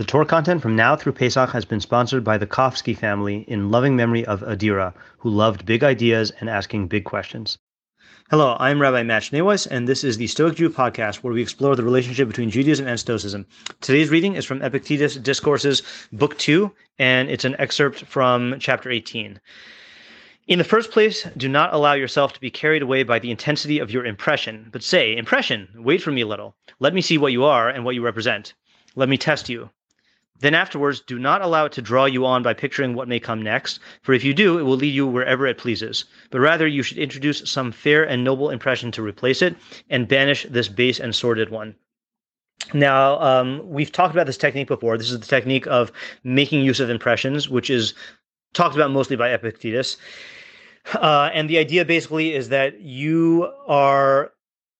The Torah content from now through Pesach has been sponsored by the Kofsky family in loving memory of Adira, who loved big ideas and asking big questions. Hello, I'm Rabbi Matt Schneeweiss, and this is the Stoic Jew podcast where we explore the relationship between Judaism and Stoicism. Today's reading is from Epictetus Discourses, Book 2, and it's an excerpt from chapter 18. In the first place, do not allow yourself to be carried away by the intensity of your impression, but say, Impression, wait for me a little. Let me see what you are and what you represent. Let me test you. Then afterwards, do not allow it to draw you on by picturing what may come next, for if you do, it will lead you wherever it pleases. But rather, you should introduce some fair and noble impression to replace it, and banish this base and sordid one. Now, um, we've talked about this technique before. This is the technique of making use of impressions, which is talked about mostly by Epictetus. Uh, and the idea basically is that you are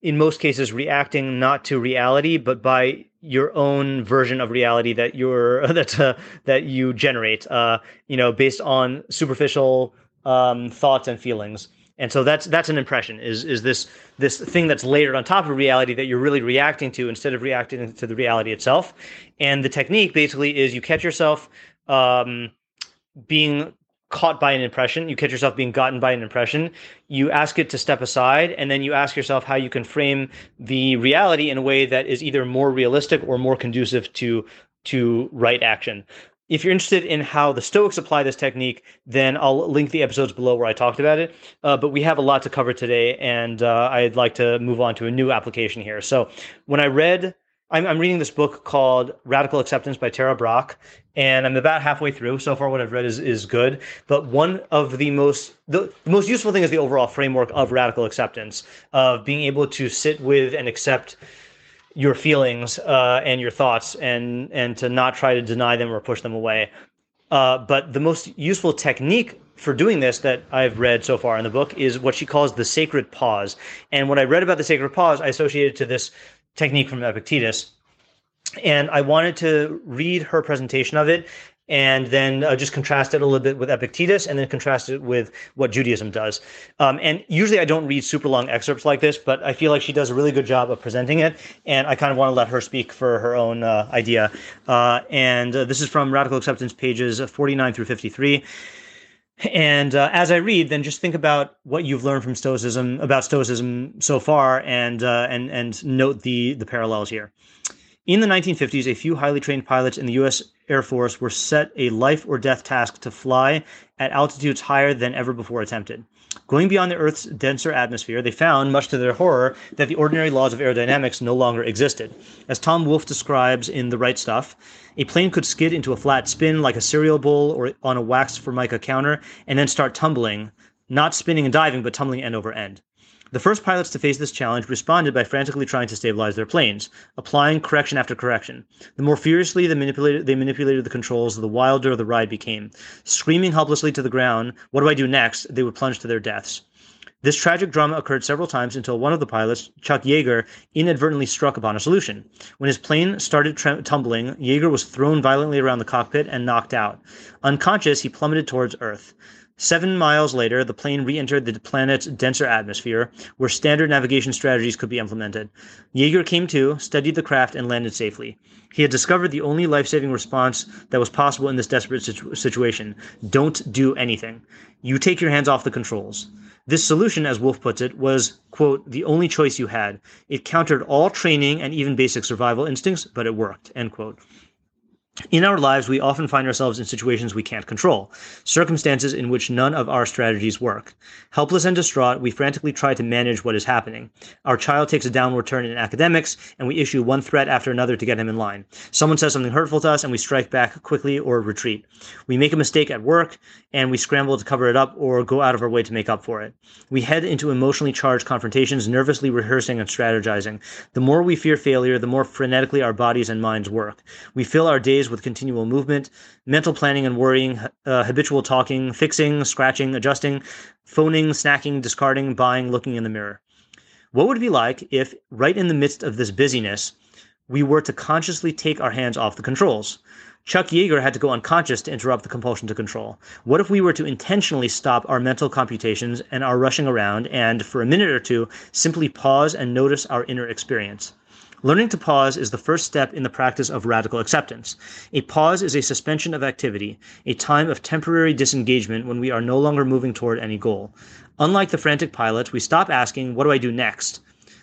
in most cases reacting not to reality but by your own version of reality that you're that uh, that you generate uh, you know based on superficial um, thoughts and feelings. And so that's that's an impression is is this this thing that's layered on top of reality that you're really reacting to instead of reacting to the reality itself. And the technique basically is you catch yourself um, being caught by an impression, you catch yourself being gotten by an impression, you ask it to step aside, and then you ask yourself how you can frame the reality in a way that is either more realistic or more conducive to to right action. If you're interested in how the Stoics apply this technique, then I'll link the episodes below where I talked about it. Uh, but we have a lot to cover today, and uh, I'd like to move on to a new application here. So when I read I'm, I'm reading this book called Radical Acceptance by Tara Brach, and I'm about halfway through. So far, what I've read is is good. But one of the most the, the most useful thing is the overall framework of radical acceptance of being able to sit with and accept your feelings uh, and your thoughts, and and to not try to deny them or push them away. Uh, but the most useful technique for doing this that I've read so far in the book is what she calls the sacred pause. And when I read about the sacred pause, I associated to this technique from Epictetus. And I wanted to read her presentation of it and then uh, just contrast it a little bit with Epictetus and then contrast it with what Judaism does. Um, and usually I don't read super long excerpts like this, but I feel like she does a really good job of presenting it. And I kind of want to let her speak for her own uh, idea. Uh, and uh, this is from Radical Acceptance pages 49 through 53. And uh, as I read, then just think about what you've learned from Stoicism about Stoicism so far, and uh, and and note the the parallels here. In the 1950s, a few highly trained pilots in the U.S. Air Force were set a life or death task to fly at altitudes higher than ever before attempted. Going beyond the Earth's denser atmosphere, they found, much to their horror, that the ordinary laws of aerodynamics no longer existed. As Tom Wolfe describes in The Right Stuff, a plane could skid into a flat spin like a cereal bowl or on a waxed formica counter and then start tumbling, not spinning and diving, but tumbling end over end. The first pilots to face this challenge responded by frantically trying to stabilize their planes, applying correction after correction. The more furiously they manipulated, they manipulated the controls, the wilder the ride became. Screaming helplessly to the ground, What do I do next? they would plunge to their deaths. This tragic drama occurred several times until one of the pilots, Chuck Yeager, inadvertently struck upon a solution. When his plane started tumbling, Yeager was thrown violently around the cockpit and knocked out. Unconscious, he plummeted towards Earth. Seven miles later, the plane re entered the planet's denser atmosphere, where standard navigation strategies could be implemented. Yeager came to, studied the craft, and landed safely. He had discovered the only life saving response that was possible in this desperate situ- situation don't do anything. You take your hands off the controls. This solution, as Wolfe puts it, was, quote, the only choice you had. It countered all training and even basic survival instincts, but it worked, end quote. In our lives, we often find ourselves in situations we can't control, circumstances in which none of our strategies work. Helpless and distraught, we frantically try to manage what is happening. Our child takes a downward turn in academics, and we issue one threat after another to get him in line. Someone says something hurtful to us, and we strike back quickly or retreat. We make a mistake at work, and we scramble to cover it up or go out of our way to make up for it. We head into emotionally charged confrontations, nervously rehearsing and strategizing. The more we fear failure, the more frenetically our bodies and minds work. We fill our days with continual movement, mental planning and worrying, uh, habitual talking, fixing, scratching, adjusting, phoning, snacking, discarding, buying, looking in the mirror. What would it be like if, right in the midst of this busyness, we were to consciously take our hands off the controls? Chuck Yeager had to go unconscious to interrupt the compulsion to control. What if we were to intentionally stop our mental computations and our rushing around and, for a minute or two, simply pause and notice our inner experience? Learning to pause is the first step in the practice of radical acceptance. A pause is a suspension of activity, a time of temporary disengagement when we are no longer moving toward any goal. Unlike the frantic pilot, we stop asking, What do I do next?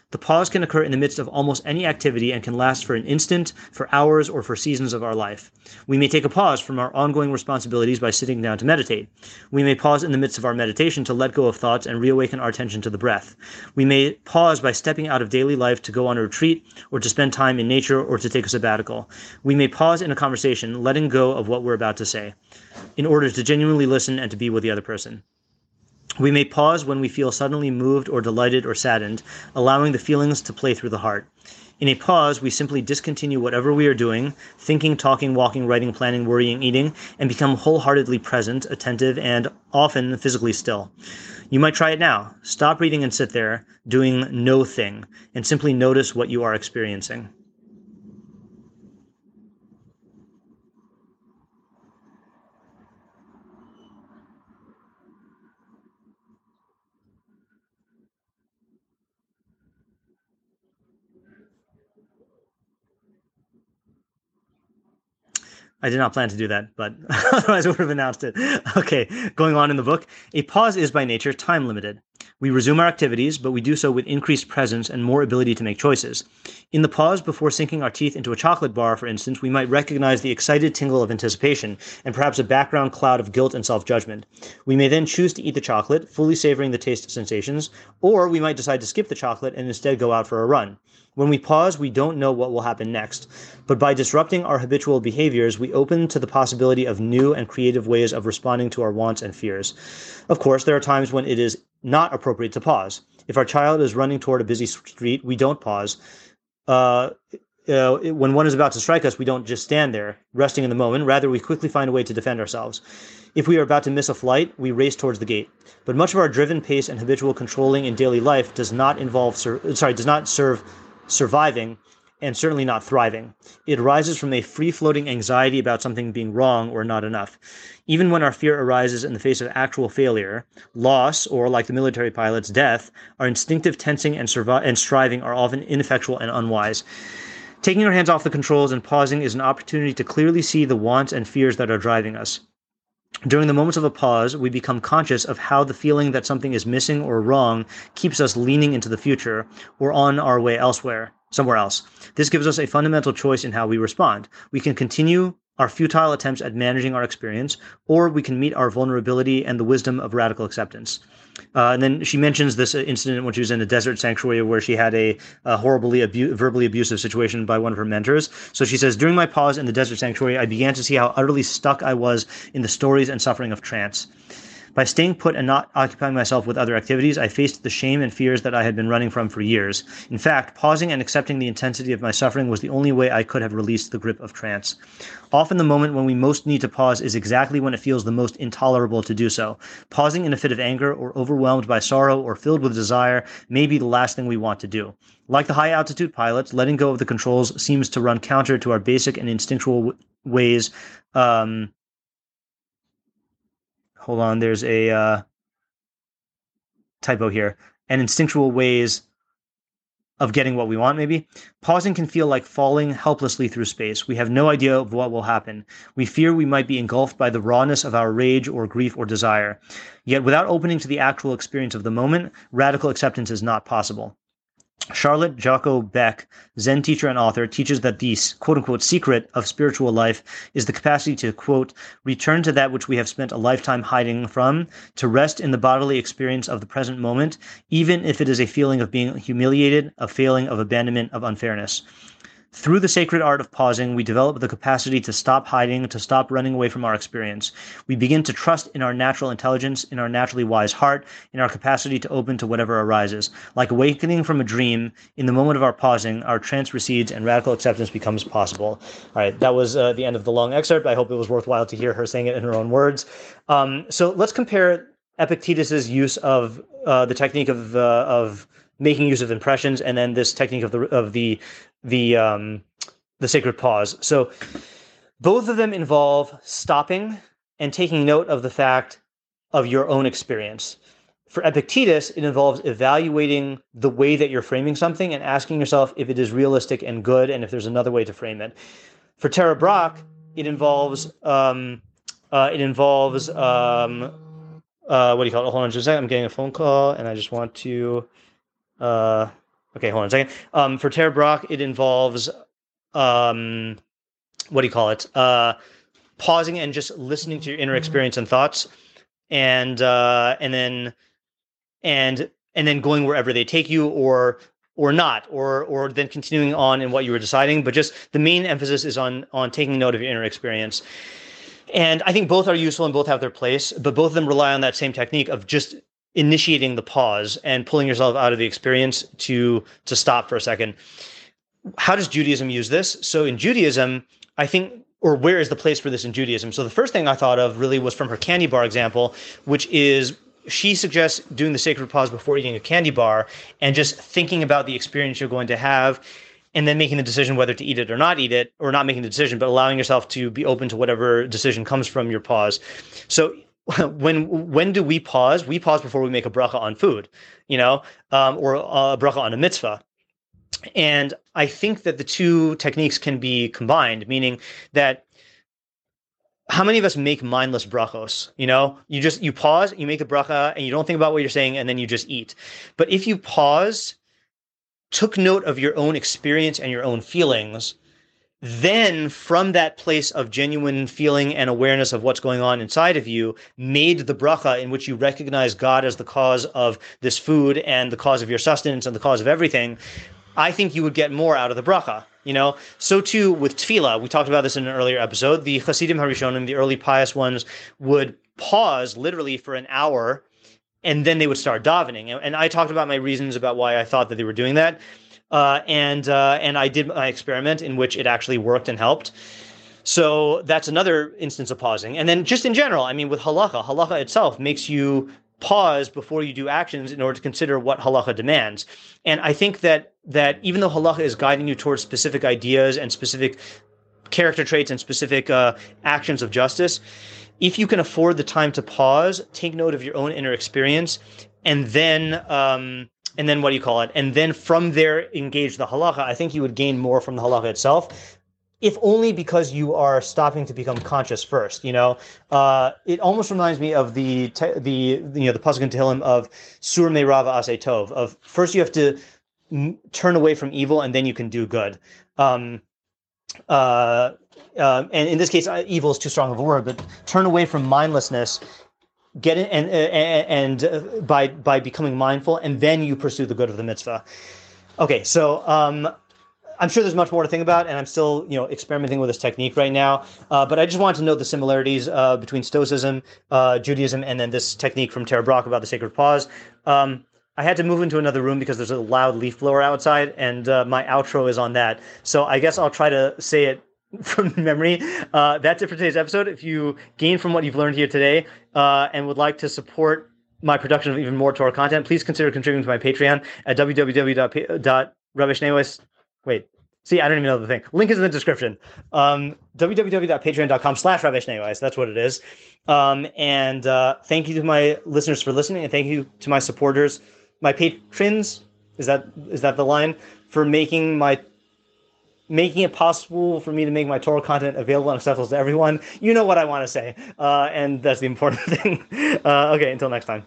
The pause can occur in the midst of almost any activity and can last for an instant, for hours, or for seasons of our life. We may take a pause from our ongoing responsibilities by sitting down to meditate. We may pause in the midst of our meditation to let go of thoughts and reawaken our attention to the breath. We may pause by stepping out of daily life to go on a retreat, or to spend time in nature, or to take a sabbatical. We may pause in a conversation, letting go of what we're about to say, in order to genuinely listen and to be with the other person. We may pause when we feel suddenly moved or delighted or saddened, allowing the feelings to play through the heart. In a pause, we simply discontinue whatever we are doing, thinking, talking, walking, writing, planning, worrying, eating, and become wholeheartedly present, attentive, and often physically still. You might try it now. Stop reading and sit there, doing no thing, and simply notice what you are experiencing. I did not plan to do that, but otherwise I would have announced it. Okay, going on in the book. A pause is by nature time limited. We resume our activities, but we do so with increased presence and more ability to make choices. In the pause before sinking our teeth into a chocolate bar, for instance, we might recognize the excited tingle of anticipation and perhaps a background cloud of guilt and self judgment. We may then choose to eat the chocolate, fully savoring the taste sensations, or we might decide to skip the chocolate and instead go out for a run. When we pause, we don't know what will happen next. But by disrupting our habitual behaviors, we open to the possibility of new and creative ways of responding to our wants and fears. Of course, there are times when it is not appropriate to pause. If our child is running toward a busy street, we don't pause. Uh, uh, when one is about to strike us, we don't just stand there, resting in the moment. Rather, we quickly find a way to defend ourselves. If we are about to miss a flight, we race towards the gate. But much of our driven pace and habitual controlling in daily life does not involve, sorry, does not serve surviving and certainly not thriving. It arises from a free floating anxiety about something being wrong or not enough. Even when our fear arises in the face of actual failure, loss, or like the military pilot's death, our instinctive tensing and, survi- and striving are often ineffectual and unwise. Taking our hands off the controls and pausing is an opportunity to clearly see the wants and fears that are driving us. During the moments of a pause, we become conscious of how the feeling that something is missing or wrong keeps us leaning into the future or on our way elsewhere, somewhere else. This gives us a fundamental choice in how we respond. We can continue our futile attempts at managing our experience, or we can meet our vulnerability and the wisdom of radical acceptance. Uh, and then she mentions this incident when she was in a desert sanctuary where she had a, a horribly abu- verbally abusive situation by one of her mentors. So she says, During my pause in the desert sanctuary, I began to see how utterly stuck I was in the stories and suffering of trance. By staying put and not occupying myself with other activities, I faced the shame and fears that I had been running from for years. In fact, pausing and accepting the intensity of my suffering was the only way I could have released the grip of trance. Often the moment when we most need to pause is exactly when it feels the most intolerable to do so. Pausing in a fit of anger or overwhelmed by sorrow or filled with desire may be the last thing we want to do. Like the high altitude pilots, letting go of the controls seems to run counter to our basic and instinctual w- ways um, hold on, there's a uh, typo here, and instinctual ways of getting what we want, maybe. Pausing can feel like falling helplessly through space. We have no idea of what will happen. We fear we might be engulfed by the rawness of our rage or grief or desire. Yet, without opening to the actual experience of the moment, radical acceptance is not possible. Charlotte Joko Beck, Zen teacher and author, teaches that the quote unquote secret of spiritual life is the capacity to quote, return to that which we have spent a lifetime hiding from, to rest in the bodily experience of the present moment, even if it is a feeling of being humiliated, a feeling of abandonment, of unfairness. Through the sacred art of pausing, we develop the capacity to stop hiding, to stop running away from our experience. We begin to trust in our natural intelligence, in our naturally wise heart, in our capacity to open to whatever arises. Like awakening from a dream, in the moment of our pausing, our trance recedes and radical acceptance becomes possible. All right, that was uh, the end of the long excerpt. I hope it was worthwhile to hear her saying it in her own words. Um, so let's compare Epictetus's use of uh, the technique of uh, of making use of impressions, and then this technique of the of the the um, the sacred pause. So both of them involve stopping and taking note of the fact of your own experience. for Epictetus, it involves evaluating the way that you're framing something and asking yourself if it is realistic and good, and if there's another way to frame it. For Tara Brach, it involves um, uh, it involves um, uh, what do you call it? Hold on just a second. I'm getting a phone call, and I just want to. Uh, okay, hold on a second. Um, for Tara Brach, it involves um, what do you call it? Uh, pausing and just listening to your inner experience and thoughts, and uh, and then and and then going wherever they take you or or not or or then continuing on in what you were deciding but just the main emphasis is on on taking note of your inner experience and i think both are useful and both have their place but both of them rely on that same technique of just initiating the pause and pulling yourself out of the experience to to stop for a second. How does judaism use this? So in judaism i think or where is the place for this in judaism? So the first thing i thought of really was from her candy bar example which is she suggests doing the sacred pause before eating a candy bar and just thinking about the experience you're going to have and then making the decision whether to eat it or not eat it or not making the decision but allowing yourself to be open to whatever decision comes from your pause. So when when do we pause we pause before we make a bracha on food you know um, or a bracha on a mitzvah and i think that the two techniques can be combined meaning that how many of us make mindless brachos? You know, you just you pause, you make the bracha, and you don't think about what you're saying, and then you just eat. But if you pause, took note of your own experience and your own feelings, then from that place of genuine feeling and awareness of what's going on inside of you, made the bracha in which you recognize God as the cause of this food and the cause of your sustenance and the cause of everything, I think you would get more out of the bracha. You know, so too with tefillah. We talked about this in an earlier episode. The Hasidim Harishonim, the early pious ones, would pause literally for an hour, and then they would start davening. And I talked about my reasons about why I thought that they were doing that. Uh, and uh, and I did my experiment in which it actually worked and helped. So that's another instance of pausing. And then just in general, I mean, with halacha, halacha itself makes you pause before you do actions in order to consider what halacha demands. And I think that that even though halacha is guiding you towards specific ideas and specific character traits and specific uh, actions of justice, if you can afford the time to pause, take note of your own inner experience, and then um, and then what do you call it? And then from there engage the halacha. I think you would gain more from the halacha itself if only because you are stopping to become conscious first. You know, uh, it almost reminds me of the te- the you know the pasuk in Tehillim of Sur Me Rava Ase Tov. Of first you have to m- turn away from evil and then you can do good. Um, uh, uh, and in this case, uh, evil is too strong of a word, but turn away from mindlessness. Get it, and and, and uh, by by becoming mindful, and then you pursue the good of the mitzvah. Okay, so um, I'm sure there's much more to think about, and I'm still, you know, experimenting with this technique right now. Uh, but I just wanted to note the similarities uh, between Stoicism, uh, Judaism, and then this technique from Tara Brach about the sacred pause. Um, I had to move into another room because there's a loud leaf blower outside, and uh, my outro is on that. So I guess I'll try to say it from memory. Uh, that's it for today's episode. If you gain from what you've learned here today uh, and would like to support my production of even more Torah content, please consider contributing to my Patreon at www.rabbischneeweiss.com Wait, see, I don't even know the thing. Link is in the description. Um, www.patreon.com slash rabbischneeweiss. That's what it is. Um, and uh, thank you to my listeners for listening, and thank you to my supporters, my patrons. Is that is that the line for making my making it possible for me to make my Torah content available and accessible to everyone? You know what I want to say, uh, and that's the important thing. Uh, okay, until next time.